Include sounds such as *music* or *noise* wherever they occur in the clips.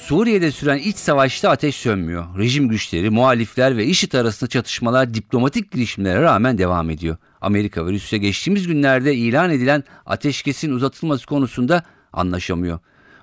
Suriye'de süren iç savaşta ateş sönmüyor. Rejim güçleri, muhalifler ve IŞİD arasında çatışmalar diplomatik girişimlere rağmen devam ediyor. Amerika ve Rusya geçtiğimiz günlerde ilan edilen ateşkesin uzatılması konusunda anlaşamıyor.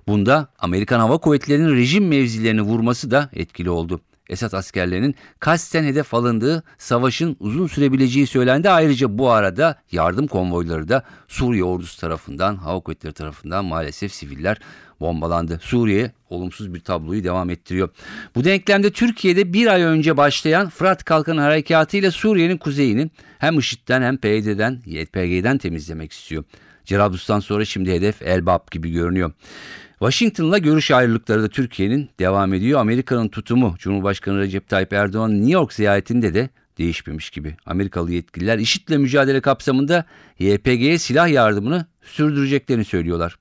Bunda Amerikan Hava Kuvvetleri'nin rejim mevzilerini vurması da etkili oldu. Esad askerlerinin kasten hedef alındığı savaşın uzun sürebileceği söylendi. Ayrıca bu arada yardım konvoyları da Suriye ordusu tarafından, hava kuvvetleri tarafından maalesef siviller bombalandı. Suriye olumsuz bir tabloyu devam ettiriyor. Bu denklemde Türkiye'de bir ay önce başlayan Fırat Kalkanı Harekatı ile Suriye'nin kuzeyini hem IŞİD'den hem PYD'den, YPG'den temizlemek istiyor. Cerablus'tan sonra şimdi hedef Elbap gibi görünüyor. Washington'la görüş ayrılıkları da Türkiye'nin devam ediyor. Amerika'nın tutumu Cumhurbaşkanı Recep Tayyip Erdoğan New York ziyaretinde de değişmemiş gibi. Amerikalı yetkililer IŞİD'le mücadele kapsamında YPG'ye silah yardımını sürdüreceklerini söylüyorlar.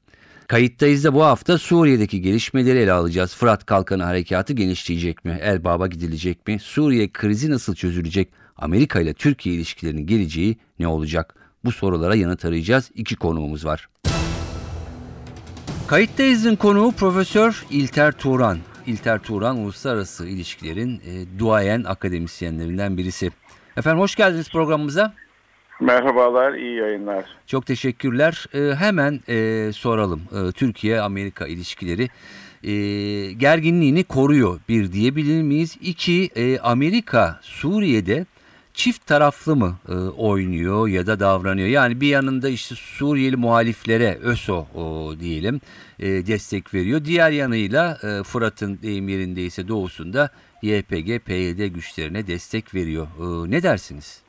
Kayıttayız da bu hafta Suriye'deki gelişmeleri ele alacağız. Fırat Kalkanı Harekatı genişleyecek mi? Elbaba gidilecek mi? Suriye krizi nasıl çözülecek? Amerika ile Türkiye ilişkilerinin geleceği ne olacak? Bu sorulara yanıt arayacağız. İki konuğumuz var. Kayıttayız'ın konuğu Profesör İlter Turan. İlter Turan uluslararası ilişkilerin e, duayen akademisyenlerinden birisi. Efendim hoş geldiniz programımıza. Merhabalar, iyi yayınlar. Çok teşekkürler. E, hemen e, soralım. E, Türkiye-Amerika ilişkileri e, gerginliğini koruyor bir diyebilir miyiz? İki, e, Amerika Suriye'de çift taraflı mı e, oynuyor ya da davranıyor? Yani bir yanında işte Suriyeli muhaliflere ÖSO o, diyelim e, destek veriyor. Diğer yanıyla e, Fırat'ın deyim yerindeyse doğusunda YPG, PYD güçlerine destek veriyor. E, ne dersiniz?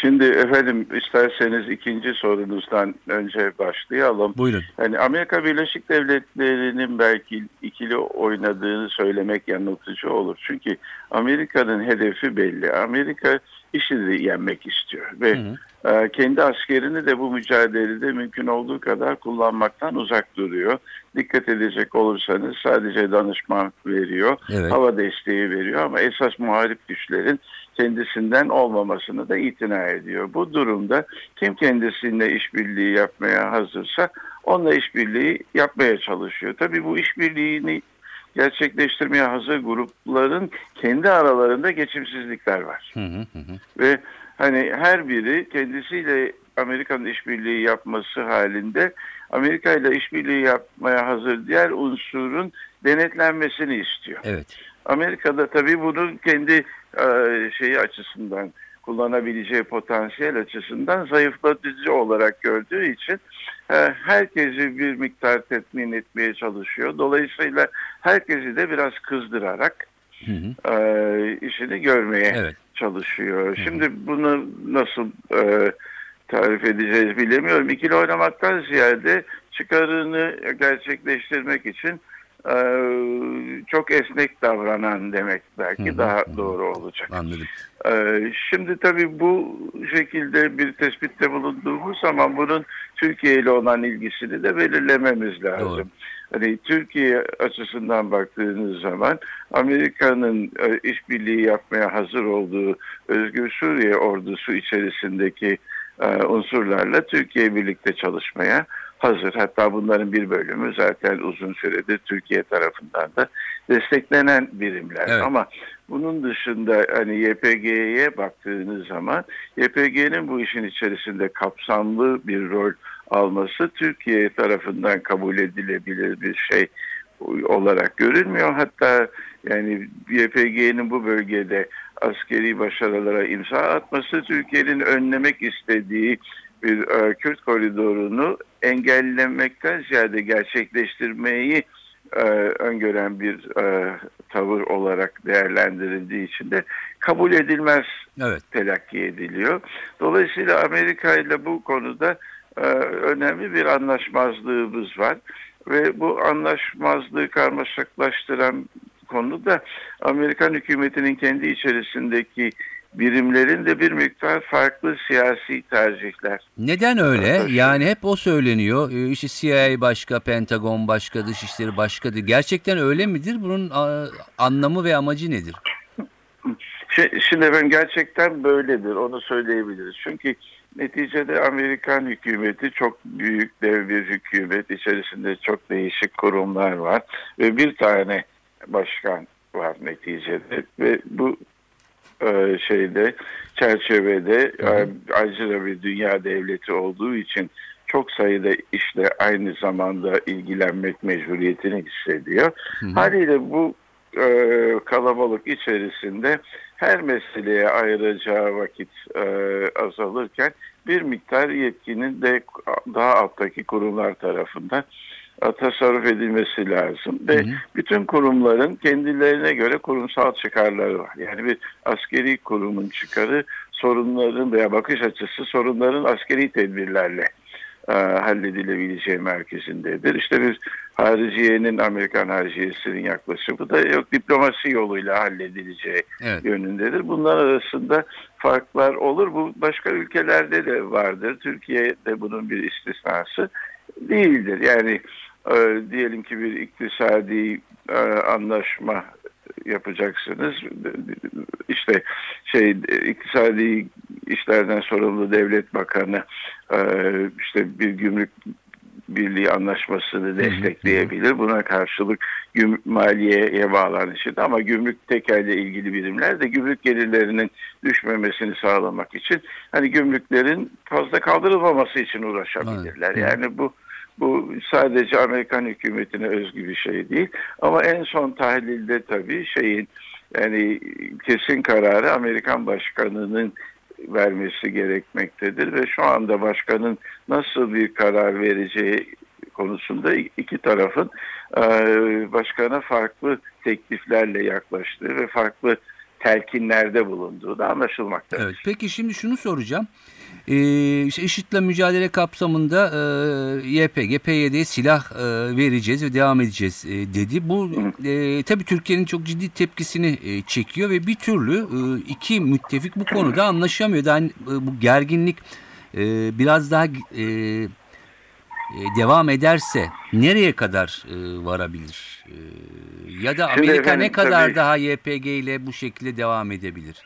Şimdi efendim isterseniz ikinci sorunuzdan önce başlayalım. Buyurun. Yani Amerika Birleşik Devletleri'nin belki ikili oynadığını söylemek yanıltıcı olur. Çünkü Amerika'nın hedefi belli. Amerika IŞİD'i yenmek istiyor ve hı hı. E, kendi askerini de bu mücadelede mümkün olduğu kadar kullanmaktan uzak duruyor. Dikkat edecek olursanız sadece danışman veriyor, evet. hava desteği veriyor ama esas muharip güçlerin kendisinden olmamasını da itina ediyor. Bu durumda kim kendisiyle işbirliği yapmaya hazırsa onunla işbirliği yapmaya çalışıyor. Tabii bu işbirliğini gerçekleştirmeye hazır grupların kendi aralarında geçimsizlikler var. Hı hı hı. Ve hani her biri kendisiyle Amerika'nın işbirliği yapması halinde Amerika ile işbirliği yapmaya hazır diğer unsurun denetlenmesini istiyor. Evet. Amerika'da tabii bunu kendi şeyi açısından kullanabileceği potansiyel açısından zayıflatıcı olarak gördüğü için e, herkesi bir miktar tetmin etmeye çalışıyor. Dolayısıyla herkesi de biraz kızdırarak hı hı. E, işini görmeye evet. çalışıyor. Hı hı. Şimdi bunu nasıl e, tarif edeceğiz bilemiyorum. İkili oynamaktan ziyade çıkarını gerçekleştirmek için e, çok esnek davranan demek belki hı hı, daha hı. doğru olacak. Anladım. E, şimdi tabii bu şekilde bir tespitte bulunduğumuz zaman bunun Türkiye ile olan ilgisini de belirlememiz lazım. Doğru. Hani Türkiye açısından baktığınız zaman Amerika'nın e, işbirliği yapmaya hazır olduğu Özgür Suriye ordusu içerisindeki e, unsurlarla Türkiye birlikte çalışmaya hazır. Hatta bunların bir bölümü zaten uzun süredir Türkiye tarafından da desteklenen birimler. Evet. Ama bunun dışında hani YPG'ye baktığınız zaman YPG'nin bu işin içerisinde kapsamlı bir rol alması Türkiye tarafından kabul edilebilir bir şey olarak görünmüyor. Hatta yani YPG'nin bu bölgede askeri başarılara imza atması Türkiye'nin önlemek istediği bir e, Kürt koridorunu engellemekten ziyade gerçekleştirmeyi e, öngören bir e, tavır olarak değerlendirildiği için de kabul edilmez evet. telakki ediliyor. Dolayısıyla Amerika ile bu konuda e, önemli bir anlaşmazlığımız var ve bu anlaşmazlığı karmaşıklaştıran konuda Amerikan hükümetinin kendi içerisindeki birimlerin de bir miktar farklı siyasi tercihler. Neden öyle? Yani hep o söyleniyor. Ee, İşte CIA başka, Pentagon başka, Dışişleri başkadır. Gerçekten öyle midir? Bunun anlamı ve amacı nedir? Şi- Şimdi efendim gerçekten böyledir onu söyleyebiliriz. Çünkü neticede Amerikan hükümeti çok büyük dev bir hükümet. içerisinde çok değişik kurumlar var ve bir tane başkan var neticede ve bu e, şeyde çerçevede e, ayrıca bir dünya devleti olduğu için çok sayıda işle aynı zamanda ilgilenmek mecburiyetini hissediyor. Haliyle bu e, kalabalık içerisinde her meseleye ayıracağı vakit e, azalırken bir miktar yetkinin de daha alttaki kurumlar tarafından tasarruf edilmesi lazım. Ve bütün kurumların kendilerine göre kurumsal çıkarları var. Yani bir askeri kurumun çıkarı sorunların veya bakış açısı sorunların askeri tedbirlerle e, halledilebileceği merkezindedir. İşte bir hariciyenin Amerikan hariciyesinin yaklaşımı da yok diplomasi yoluyla halledileceği Evet. yönündedir. Bunlar arasında farklar olur. Bu başka ülkelerde de vardır. Türkiye de bunun bir istisnası değildir. Yani e, diyelim ki bir iktisadi e, anlaşma yapacaksınız. İşte şey iktisadi işlerden sorumlu devlet bakanı e, işte bir gümrük birliği anlaşmasını destekleyebilir. Buna karşılık güm maliyeye bağlanan işte ama gümrük tekerle ilgili birimler de gümrük gelirlerinin düşmemesini sağlamak için hani gümrüklerin fazla kaldırılmaması için uğraşabilirler. Yani bu bu sadece Amerikan hükümetine özgü bir şey değil. Ama en son tahlilde tabii şeyin yani kesin kararı Amerikan başkanının vermesi gerekmektedir ve şu anda başkanın nasıl bir karar vereceği konusunda iki tarafın e, başkana farklı tekliflerle yaklaştığı ve farklı telkinlerde bulunduğu da anlaşılmaktadır. Evet. Peki şimdi şunu soracağım. Ee, işte IŞİD'le mücadele kapsamında e, YPG, PYD'ye silah e, vereceğiz ve devam edeceğiz e, dedi. Bu e, tabii Türkiye'nin çok ciddi tepkisini e, çekiyor ve bir türlü e, iki müttefik bu konuda anlaşamıyor. Yani e, bu gerginlik e, biraz daha e, e, devam ederse nereye kadar e, varabilir? E, ya da Amerika ne efendim, kadar tabii- daha YPG ile bu şekilde devam edebilir?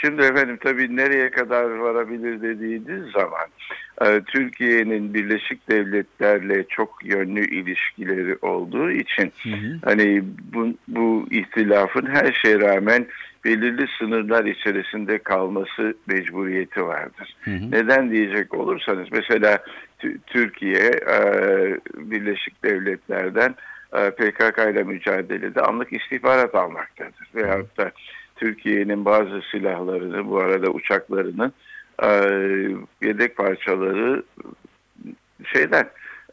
Şimdi efendim tabii nereye kadar varabilir dediğiniz zaman e, Türkiye'nin Birleşik Devletler'le çok yönlü ilişkileri olduğu için Hı hı. hani bu, bu ihtilafın her şeye rağmen belirli sınırlar içerisinde kalması mecburiyeti vardır. Hı hı. Neden diyecek olursanız mesela Tü- Türkiye e, Birleşik Devletler'den e, PKK ile mücadelede anlık istihbarat almaktadır. Veyahut da Türkiye'nin bazı silahlarını bu arada uçaklarının e, yedek parçaları şeyden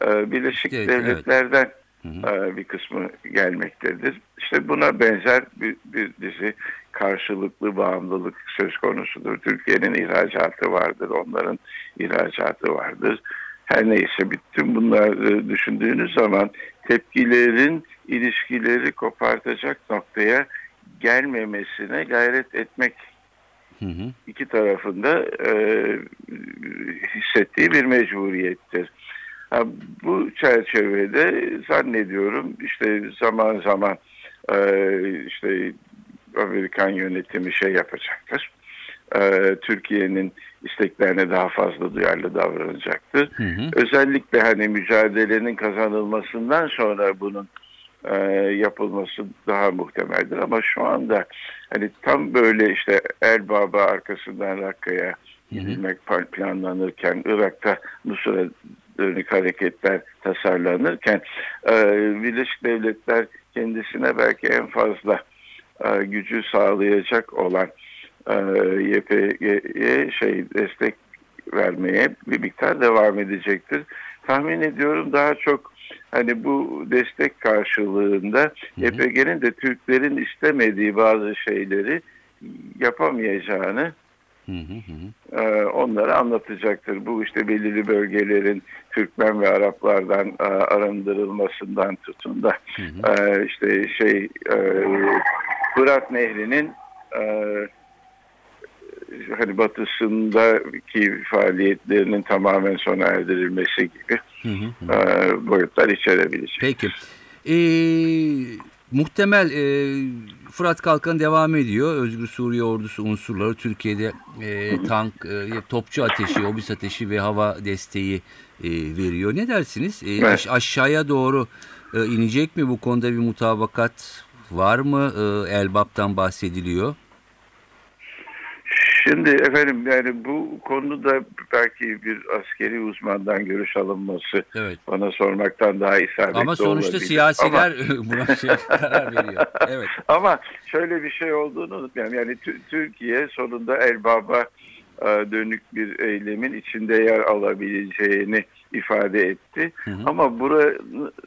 e, Birleşik Evet, evet. Devletler'den hı. e, bir kısmı gelmektedir. İşte buna benzer bir, bir dizi karşılıklı bağımlılık söz konusudur. Türkiye'nin ihracatı vardır, onların ihracatı vardır. Her neyse bütün bunları düşündüğünüz zaman tepkilerin ilişkileri kopartacak noktaya gelmemesine gayret etmek Hı hı. iki tarafında e, hissettiği bir mecburiyettir. Ha, bu çerçevede zannediyorum işte zaman zaman e, işte Amerikan yönetimi şey yapacaktır. E, Türkiye'nin isteklerine daha fazla duyarlı davranacaktır. Hı hı. Özellikle hani mücadelenin kazanılmasından sonra bunun e, yapılması daha muhtemeldir ama şu anda hani tam böyle işte Elbaba arkasından Rakka'ya gidilmek planlanırken Irak'ta Nusra dönük hareketler tasarlanırken e, Birleşik Devletler kendisine belki en fazla e, gücü sağlayacak olan e, YPG'ye şey destek vermeye bir miktar devam edecektir. Tahmin ediyorum daha çok hani bu destek karşılığında YPG'nin de Türklerin istemediği bazı şeyleri yapamayacağını Hı hı hı. e, onlara anlatacaktır. Bu işte belirli bölgelerin Türkmen ve Araplardan e, arındırılmasından tutun da e, işte şey e, Fırat Nehri'nin e, hani batısındaki faaliyetlerinin tamamen sona erdirilmesi gibi Hı hı. e, boyutlar içerebilecek. Peki. Ee, muhtemel e, Fırat Kalkanı devam ediyor. Özgür Suriye Ordusu unsurları Türkiye'de e, tank, e, topçu ateşi, obüs ateşi ve hava desteği e, veriyor. Ne dersiniz? E, Evet. aş- aşağıya doğru e, inecek mi? Bu konuda bir mutabakat var mı? E, Elbap'tan bahsediliyor. Şimdi efendim yani bu konuda belki bir askeri uzmandan görüş alınması Evet. bana sormaktan daha isabetli Ama sonuçta olabilir. siyasiler Ama, *laughs* buna şey karar veriyor. Evet. *laughs* ama şöyle bir şey olduğunu unutmayalım. Yani Tü- Türkiye sonunda Elbab'a e, dönük bir eylemin içinde yer alabileceğini ifade etti. hı. Ama bura,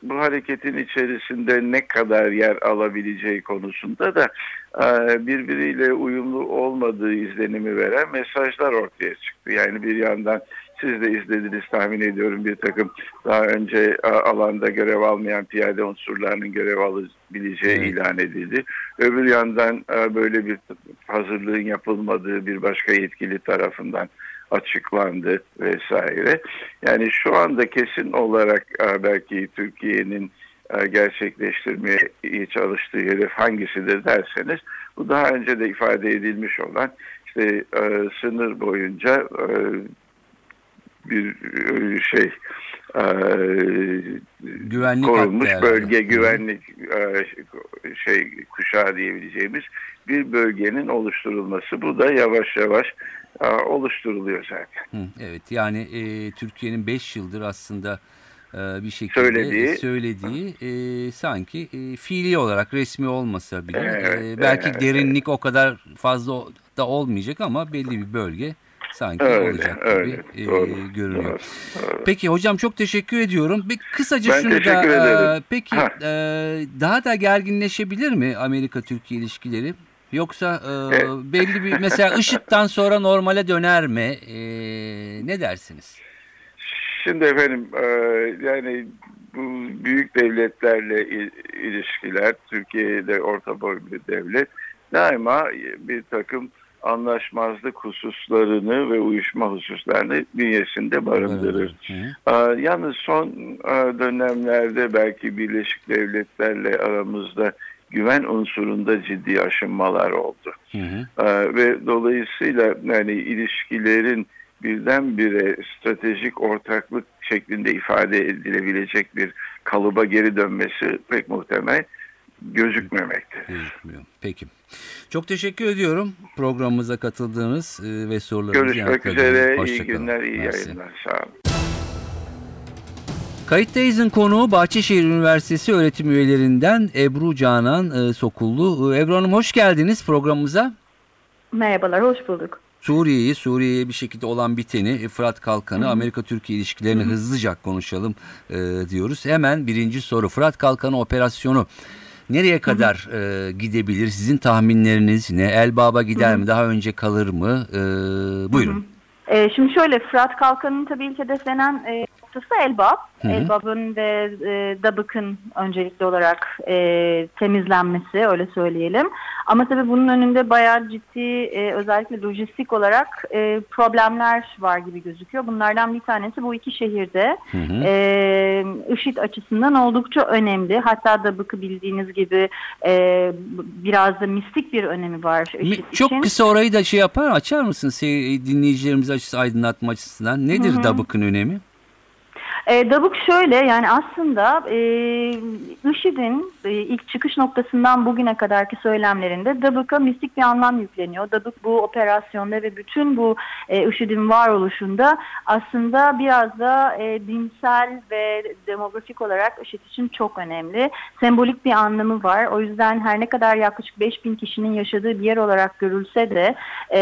bu hareketin içerisinde ne kadar yer alabileceği konusunda da e, birbiriyle uyumlu olmadığı izlenimi veren mesajlar ortaya çıktı. Yani bir yandan siz de izlediniz tahmin ediyorum bir takım daha önce e, alanda görev almayan piyade unsurlarının görev alabileceği Evet. ilan edildi. Öbür yandan e, böyle bir hazırlığın yapılmadığı bir başka yetkili tarafından açıklandı vesaire. Yani şu anda kesin olarak e, belki Türkiye'nin e, gerçekleştirmeye çalıştığı hedef hangisidir derseniz bu daha önce de ifade edilmiş olan işte e, sınır boyunca bir şey Güvenlik korunmuş bölge güvenlik e, şey kuşağı diyebileceğimiz bir bölgenin oluşturulması. Bu da yavaş yavaş e, oluşturuluyor zaten. Hı, evet yani e, Türkiye'nin 5 yıldır aslında e, bir şekilde Söylediği- söylediği e, sanki e, fiili olarak resmi olmasa bile Evet, e, belki evet, derinlik o kadar fazla da olmayacak ama belli bir bölge sanki Öyle, olacak öyle. gibi e, Doğru, görünüyor. doğru, doğru. Peki hocam çok teşekkür ediyorum. Bir kısaca Ben şunu da ederim. e, peki Ha. e, daha da gerginleşebilir mi Amerika Türkiye ilişkileri? Yoksa e, Evet. belli bir mesela IŞİD'den sonra normale döner mi? E, ne dersiniz? Şimdi efendim e, yani bu büyük devletlerle il- ilişkiler Türkiye'de orta boy bir devlet daima bir takım anlaşmazlık hususlarını ve uyuşma hususlarını bünyesinde barındırır. Aa, Yalnız son dönemlerde belki Birleşik Devletler'le aramızda güven unsurunda ciddi aşınmalar oldu. Hı hı. Ve dolayısıyla yani ilişkilerin birdenbire stratejik ortaklık şeklinde ifade edilebilecek bir kalıba geri dönmesi pek muhtemel gözükmemekte. Gözükmüyor. Peki. Çok teşekkür ediyorum programımıza katıldığınız e, ve sorularınızı Görüşmek üzere. Hoşça iyi kalın. günler, iyi Mersi. yayınlar. Sağ olun. Kayıttayız'ın konuğu Bahçeşehir Üniversitesi öğretim üyelerinden Ebru Canan e, Sokullu. E, Ebru Hanım hoş geldiniz programımıza. Merhabalar, hoş bulduk. Suriye'yi, Suriye'ye bir şekilde olan biteni, Fırat Kalkanı, Amerika-Türkiye ilişkilerini hızlıca konuşalım e, diyoruz. Hemen birinci soru, Fırat Kalkanı operasyonu nereye kadar e, gidebilir? Sizin tahminleriniz ne? Elbaba gider mi? Daha önce kalır mı? E, buyurun. Ee, şimdi şöyle, Fırat Kalkanı'nın tabii ilk hedeflenen e, noktası Elbap. Hı hı. Elbap'ın ve e, Dabık'ın öncelikli olarak e, temizlenmesi, öyle söyleyelim. Ama tabii bunun önünde bayağı ciddi, e, özellikle lojistik olarak e, problemler var gibi gözüküyor. Bunlardan bir tanesi bu iki şehirde. Hı hı. e, IŞİD açısından oldukça önemli. Hatta Dabık'ı bildiğiniz gibi e, biraz da mistik bir önemi var IŞİD Çok için. kısa orayı da şey yapar açar mısın dinleyicilerimiz açısı aydınlatma açısından? Nedir Hı hı. Dabık'ın önemi? E, Dabık şöyle yani aslında e, IŞİD'in e, ilk çıkış noktasından bugüne kadarki söylemlerinde Dabık'a mistik bir anlam yükleniyor. Dabık bu operasyonda ve bütün bu e, IŞİD'in varoluşunda aslında biraz da e, dinsel ve demografik olarak IŞİD için çok önemli. Sembolik bir anlamı var. O yüzden her ne kadar yaklaşık 5000 kişinin yaşadığı bir yer olarak görülse de e,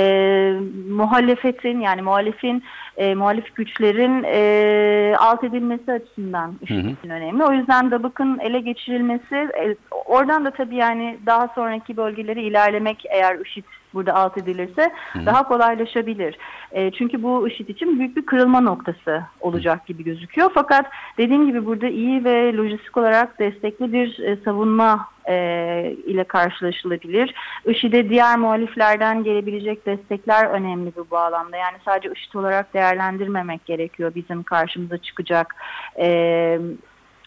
muhalefetin yani muhalifin e, muhalif güçlerin e, alt edilmesi açısından hı. IŞİD için önemli. O yüzden Dabık'ın ele geçirilmesi e, oradan da tabii yani daha sonraki bölgeleri ilerlemek eğer IŞİD burada alt edilirse daha kolaylaşabilir. E, çünkü bu IŞİD için büyük bir kırılma noktası olacak gibi gözüküyor. Fakat dediğim gibi burada iyi ve lojistik olarak destekli bir e, savunma e, ile karşılaşılabilir. IŞİD'e diğer muhaliflerden gelebilecek destekler önemli bu bağlamda. Yani sadece IŞİD olarak değerlendirmemek gerekiyor bizim karşımıza çıkacak e,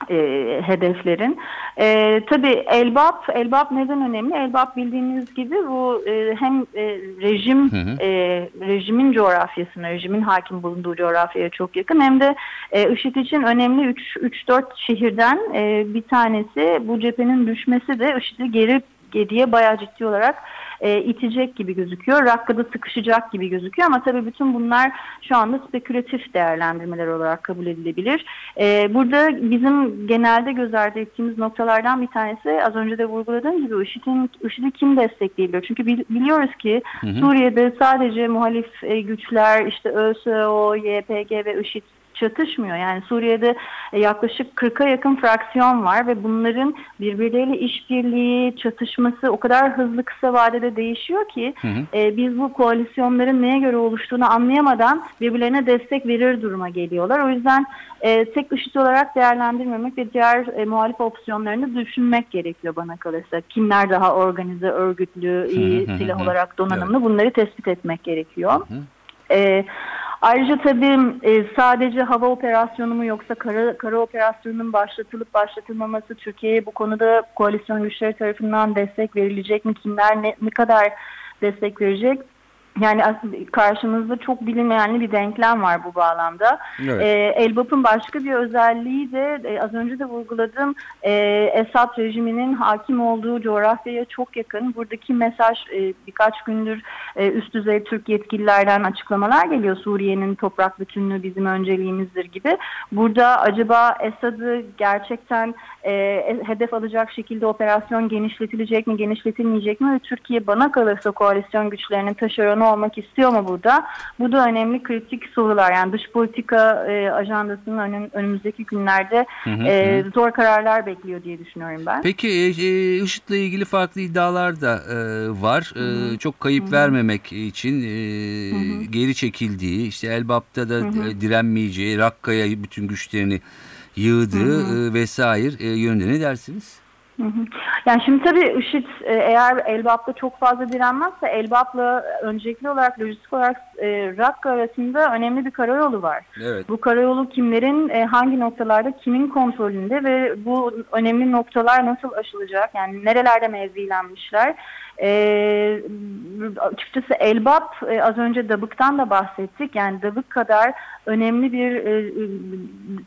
e, hedeflerin. E, tabii Elbap, Elbap neden önemli? Elbap bildiğiniz gibi bu e, hem e, rejim Hı hı. e, rejimin coğrafyasına, rejimin hakim bulunduğu coğrafyaya çok yakın hem de e, IŞİD için önemli 3-4 şehirden e, bir tanesi bu cephenin düşmesi de IŞİD'i geri geriye bayağı ciddi olarak e, itecek gibi gözüküyor. Rakka'da sıkışacak gibi gözüküyor ama tabii bütün bunlar şu anda spekülatif değerlendirmeler olarak kabul edilebilir. E, burada bizim genelde göz ardı ettiğimiz noktalardan bir tanesi az önce de vurguladığım gibi IŞİD'in IŞİD'i kim destekleyebilir? Çünkü bil- biliyoruz ki Suriye'de sadece muhalif e, güçler işte ÖSO, YPG ve IŞİD çatışmıyor. Yani Suriye'de e, yaklaşık 40'a yakın fraksiyon var ve bunların birbirleriyle işbirliği, çatışması o kadar hızlı kısa vadede değişiyor ki e, biz bu koalisyonların neye göre oluştuğunu anlayamadan birbirlerine destek verir duruma geliyorlar. O yüzden e, tek IŞİD olarak değerlendirmemek ve diğer e, muhalif opsiyonlarını düşünmek gerekiyor bana kalırsa. Kimler daha organize, örgütlü, iyi hı hı silah hı. olarak donanımlı bunları tespit etmek gerekiyor. E, ayrıca tabii e, sadece hava operasyonu mu yoksa kara, kara operasyonunun başlatılıp başlatılmaması Türkiye'ye bu konuda koalisyon güçleri tarafından destek verilecek mi? Kimler ne, ne kadar destek verecek? Yani karşımızda çok bilinmeyenli bir denklem var bu bağlamda. Evet. E, Elbap'ın başka bir özelliği de e, az önce de vurguladığım e, Esad rejiminin hakim olduğu coğrafyaya çok yakın. Buradaki mesaj e, birkaç gündür e, üst düzey Türk yetkililerden açıklamalar geliyor. Suriye'nin toprak bütünlüğü bizim önceliğimizdir gibi. Burada acaba Esad'ı gerçekten e, hedef alacak şekilde operasyon genişletilecek mi, genişletilmeyecek mi? Ve Türkiye bana kalırsa koalisyon güçlerinin taşeronu olmak istiyor mu burada? Bu da önemli kritik sorular. Yani dış politika e, ajandasının önün, önümüzdeki günlerde e, zor kararlar bekliyor diye düşünüyorum ben. Peki e, e, IŞİD'le ilgili farklı iddialar da e, var. E, çok kayıp vermemek için e, geri çekildiği, işte Elbap'ta da e, direnmeyeceği, Rakka'ya bütün güçlerini yığdığı e, vesaire e, yönünde ne dersiniz? Hı hı. Yani şimdi tabii IŞİD e, eğer Elbap'la çok fazla direnmezse Elbap'la öncelikli olarak lojistik olarak e, Rakka arasında önemli bir karayolu var. Evet. Bu karayolu kimlerin e, hangi noktalarda kimin kontrolünde ve bu önemli noktalar nasıl aşılacak? Yani nerelerde mevzilenmişler? E, açıkçası Elbap e, az önce Dabık'tan da bahsettik. Yani Dabık kadar önemli bir e,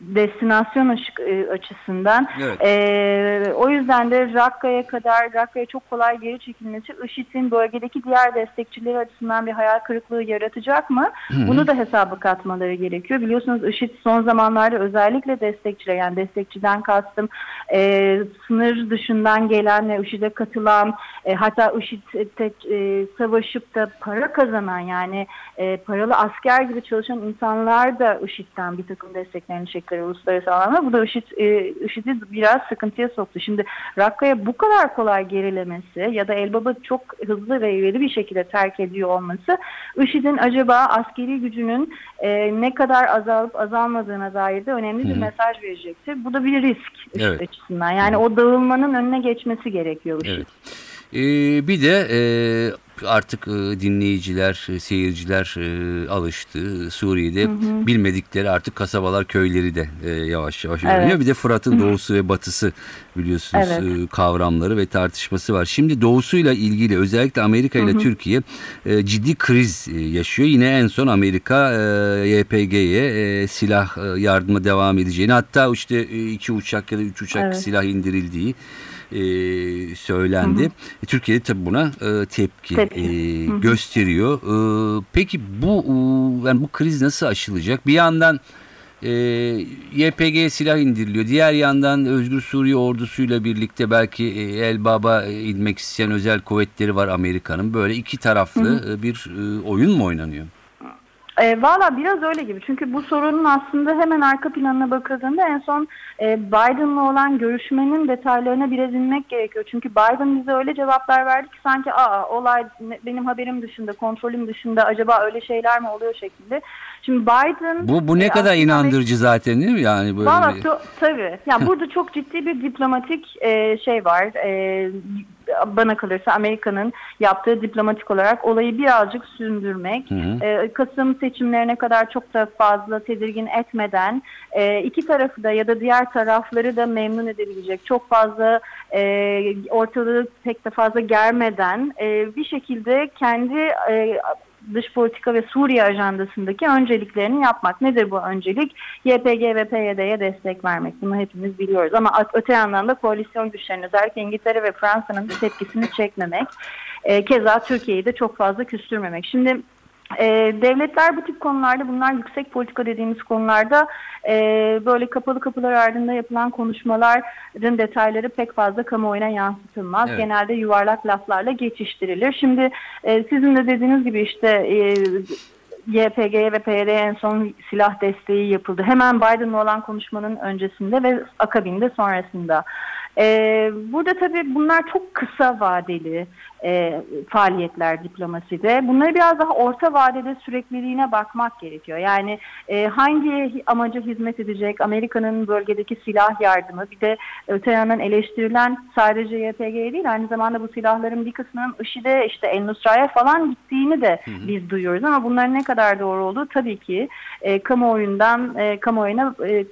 destinasyon ışık, e, açısından. Evet. E, o yüzden de Rakka'ya kadar Rakka'ya çok kolay geri çekilmesi IŞİD'in bölgedeki diğer destekçileri açısından bir hayal kırıklığı yaratacak mı? Bunu da hesaba katmaları gerekiyor. Biliyorsunuz IŞİD son zamanlarda özellikle destekçiler yani destekçiden kastım e, sınır dışından gelen ve IŞİD'e katılan e, hatta IŞİD'e e, savaşıp da para kazanan yani e, paralı asker gibi çalışan insanlar da IŞİD'den bir takım desteklerini çektiler uluslararası alanda. Bu da IŞİD, e, IŞİD'i biraz sıkıntıya soktu. Şimdi Rakka'ya bu kadar kolay gerilemesi ya da Elbap'ı çok hızlı ve ileri bir şekilde terk ediyor olması IŞİD'in acaba askeri gücünün e, ne kadar azalıp azalmadığına dair de önemli bir mesaj verecektir. Bu da bir risk Evet. açısından. Yani o dağılmanın önüne geçmesi gerekiyor IŞİD. Evet. Ee, bir de e, artık e, dinleyiciler, e, seyirciler e, alıştı. Suriye'de bilmedikleri artık kasabalar, köyleri de e, yavaş yavaş Evet. öğreniyor. Bir de Fırat'ın doğusu ve batısı biliyorsunuz Evet. e, kavramları ve tartışması var. Şimdi doğusuyla ilgili özellikle Amerika ile Türkiye e, ciddi kriz e, yaşıyor. Yine en son Amerika e, YPG'ye e, silah e, yardıma devam edeceğini hatta işte e, iki uçak ya da üç uçak Evet. silah indirildiği e, söylendi. E, Türkiye tabii buna e, tepki, Tepki. e, gösteriyor. E, peki bu yani bu kriz nasıl aşılacak? Bir yandan e, YPG'ye silah indiriliyor. Diğer yandan Özgür Suriye ordusuyla birlikte belki e, Elbab'a e, inmek isteyen özel kuvvetleri var Amerika'nın. Böyle iki taraflı e, bir e, oyun mu oynanıyor? E, Valla biraz öyle gibi. Çünkü bu sorunun aslında hemen arka planına bakıldığında en son e, Biden'la olan görüşmenin detaylarına biraz inmek gerekiyor. Çünkü Biden bize öyle cevaplar verdi ki sanki aa olay benim haberim dışında, kontrolüm dışında acaba öyle şeyler mi oluyor şekilde. Şimdi Biden... Bu bu ne e, kadar inandırıcı zaten değil mi? Yani böyle Valla bir- tabii. Yani *laughs* burada çok ciddi bir diplomatik e, şey var. E, bana kalırsa Amerika'nın yaptığı diplomatik olarak olayı birazcık sündürmek. Hı hı. E, Kasım seçimlerine kadar çok da fazla tedirgin etmeden e, iki tarafı da ya da diğer tarafları da memnun edebilecek çok fazla e, ortalığı pek de fazla germeden e, bir şekilde kendi e, dış politika ve Suriye ajandasındaki önceliklerini yapmak. Nedir bu öncelik? YPG ve PYD'ye destek vermek. Bunu hepimiz biliyoruz. Ama öte yandan da koalisyon güçlerinin özellikle İngiltere ve Fransa'nın tepkisini çekmemek. E, keza Türkiye'yi de çok fazla küstürmemek. Şimdi e, devletler bu tip konularda bunlar yüksek politika dediğimiz konularda e, böyle kapalı kapılar ardında yapılan konuşmaların detayları pek fazla kamuoyuna yansıtılmaz. Evet. Genelde yuvarlak laflarla geçiştirilir. Şimdi e, sizin de dediğiniz gibi işte e, YPG'ye ve PYD'ye en son silah desteği yapıldı. Hemen Biden'la olan konuşmanın öncesinde ve akabinde sonrasında. Ee, burada tabii bunlar çok kısa vadeli e, faaliyetler diplomaside. Bunları biraz daha orta vadede sürekliliğine bakmak gerekiyor. Yani e, hangi amaca hizmet edecek Amerika'nın bölgedeki silah yardımı bir de öte yandan eleştirilen sadece YPG'ye değil aynı zamanda bu silahların bir kısmının IŞİD'e işte El Nusra'ya falan gittiğini de biz duyuyoruz ama bunların ne kadar doğru olduğu tabii ki e, kamuoyundan e, kamuoyuna e, e,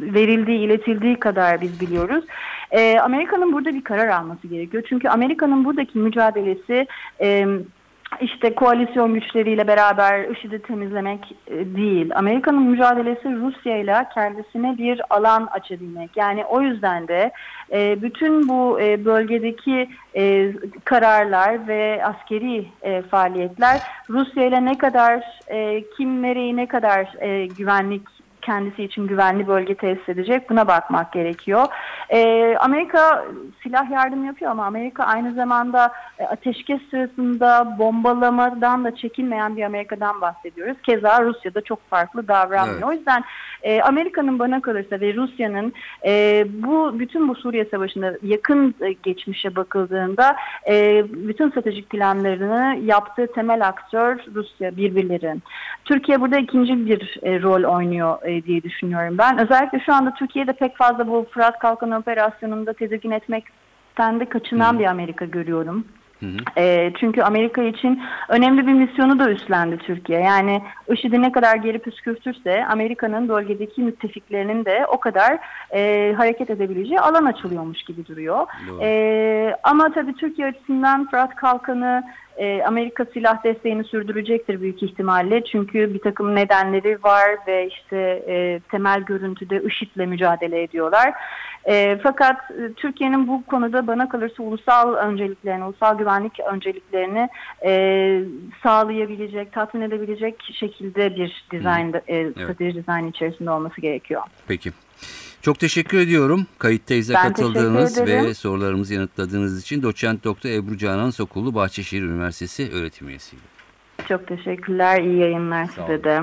verildiği, iletildiği kadar biz biliyoruz. E, Amerika'nın burada bir karar alması gerekiyor. Çünkü Amerika'nın buradaki mücadelesi e, işte koalisyon güçleriyle beraber IŞİD'i temizlemek e, değil. Amerika'nın mücadelesi Rusya ile kendisine bir alan açabilmek. Yani o yüzden de e, bütün bu e, bölgedeki kararlar ve askeri faaliyetler Rusya ile ne kadar kim nereyi ne kadar güvenlik kendisi için güvenli bölge tesis edecek buna bakmak gerekiyor. Ee, Amerika silah yardım yapıyor ama Amerika aynı zamanda e, ateşkes sırasında bombalamadan da çekinmeyen bir Amerika'dan bahsediyoruz. Keza Rusya'da çok farklı davranmıyor. Evet. O yüzden e, Amerika'nın bana kalırsa ve Rusya'nın e, bu bütün bu Suriye Savaşı'nda yakın e, geçmişe bakıldığında e, bütün stratejik planlarını yaptığı temel aktör Rusya birbirlerin. Türkiye burada ikinci bir e, rol oynuyor e, diye düşünüyorum ben. Özellikle şu anda Türkiye'de pek fazla bu Fırat Kalkan operasyonunda tedirgin etmekten de kaçınan bir Amerika görüyorum. E, çünkü Amerika için önemli bir misyonu da üstlendi Türkiye. Yani IŞİD'i ne kadar geri püskürtürse Amerika'nın bölgedeki müttefiklerinin de o kadar e, hareket edebileceği alan açılıyormuş gibi duruyor. Doğru. E, ama tabii Türkiye açısından Fırat Kalkanı e, Amerika silah desteğini sürdürecektir büyük ihtimalle. Çünkü bir takım nedenleri var ve işte e, temel görüntüde IŞİD'le mücadele ediyorlar. E, fakat e, Türkiye'nin bu konuda bana kalırsa ulusal önceliklerini, ulusal güvenlik önceliklerini e, sağlayabilecek, tatmin edebilecek şekilde bir dizayn, e, strateji dizaynı içerisinde olması gerekiyor. Peki. Çok teşekkür ediyorum kayıttayıza Ben katıldığınız ve sorularımızı yanıtladığınız için. Doçent Doktor Ebru Canan Sokullu Bahçeşehir Üniversitesi öğretim üyesiydi. Çok teşekkürler, iyi yayınlar size de.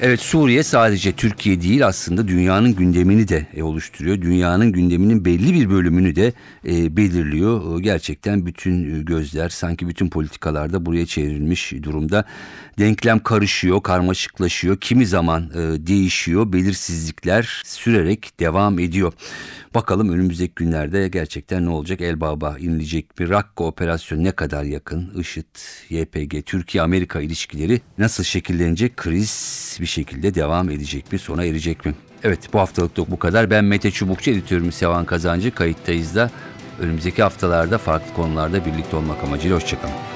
Evet Suriye sadece Türkiye değil aslında dünyanın gündemini de e, oluşturuyor. Dünyanın gündeminin belli bir bölümünü de e, belirliyor. E, Gerçekten bütün e, gözler sanki bütün politikalarda buraya çevrilmiş durumda. Denklem karışıyor, karmaşıklaşıyor. Kimi zaman e, değişiyor. Belirsizlikler sürerek devam ediyor. Bakalım önümüzdeki günlerde gerçekten ne olacak? Elbaba inilecek mi? Rakka operasyonu ne kadar yakın? IŞİD, YPG, Türkiye-Amerika ilişkileri nasıl şekillenecek? Kriz bir şekilde devam edecek mi? Sona erecek mi? Evet bu haftalık da bu kadar. Ben Mete Çubukçu, editörümüz Sevan Kazancı. Kayıttayız da önümüzdeki haftalarda farklı konularda birlikte olmak amacıyla. Hoşçakalın.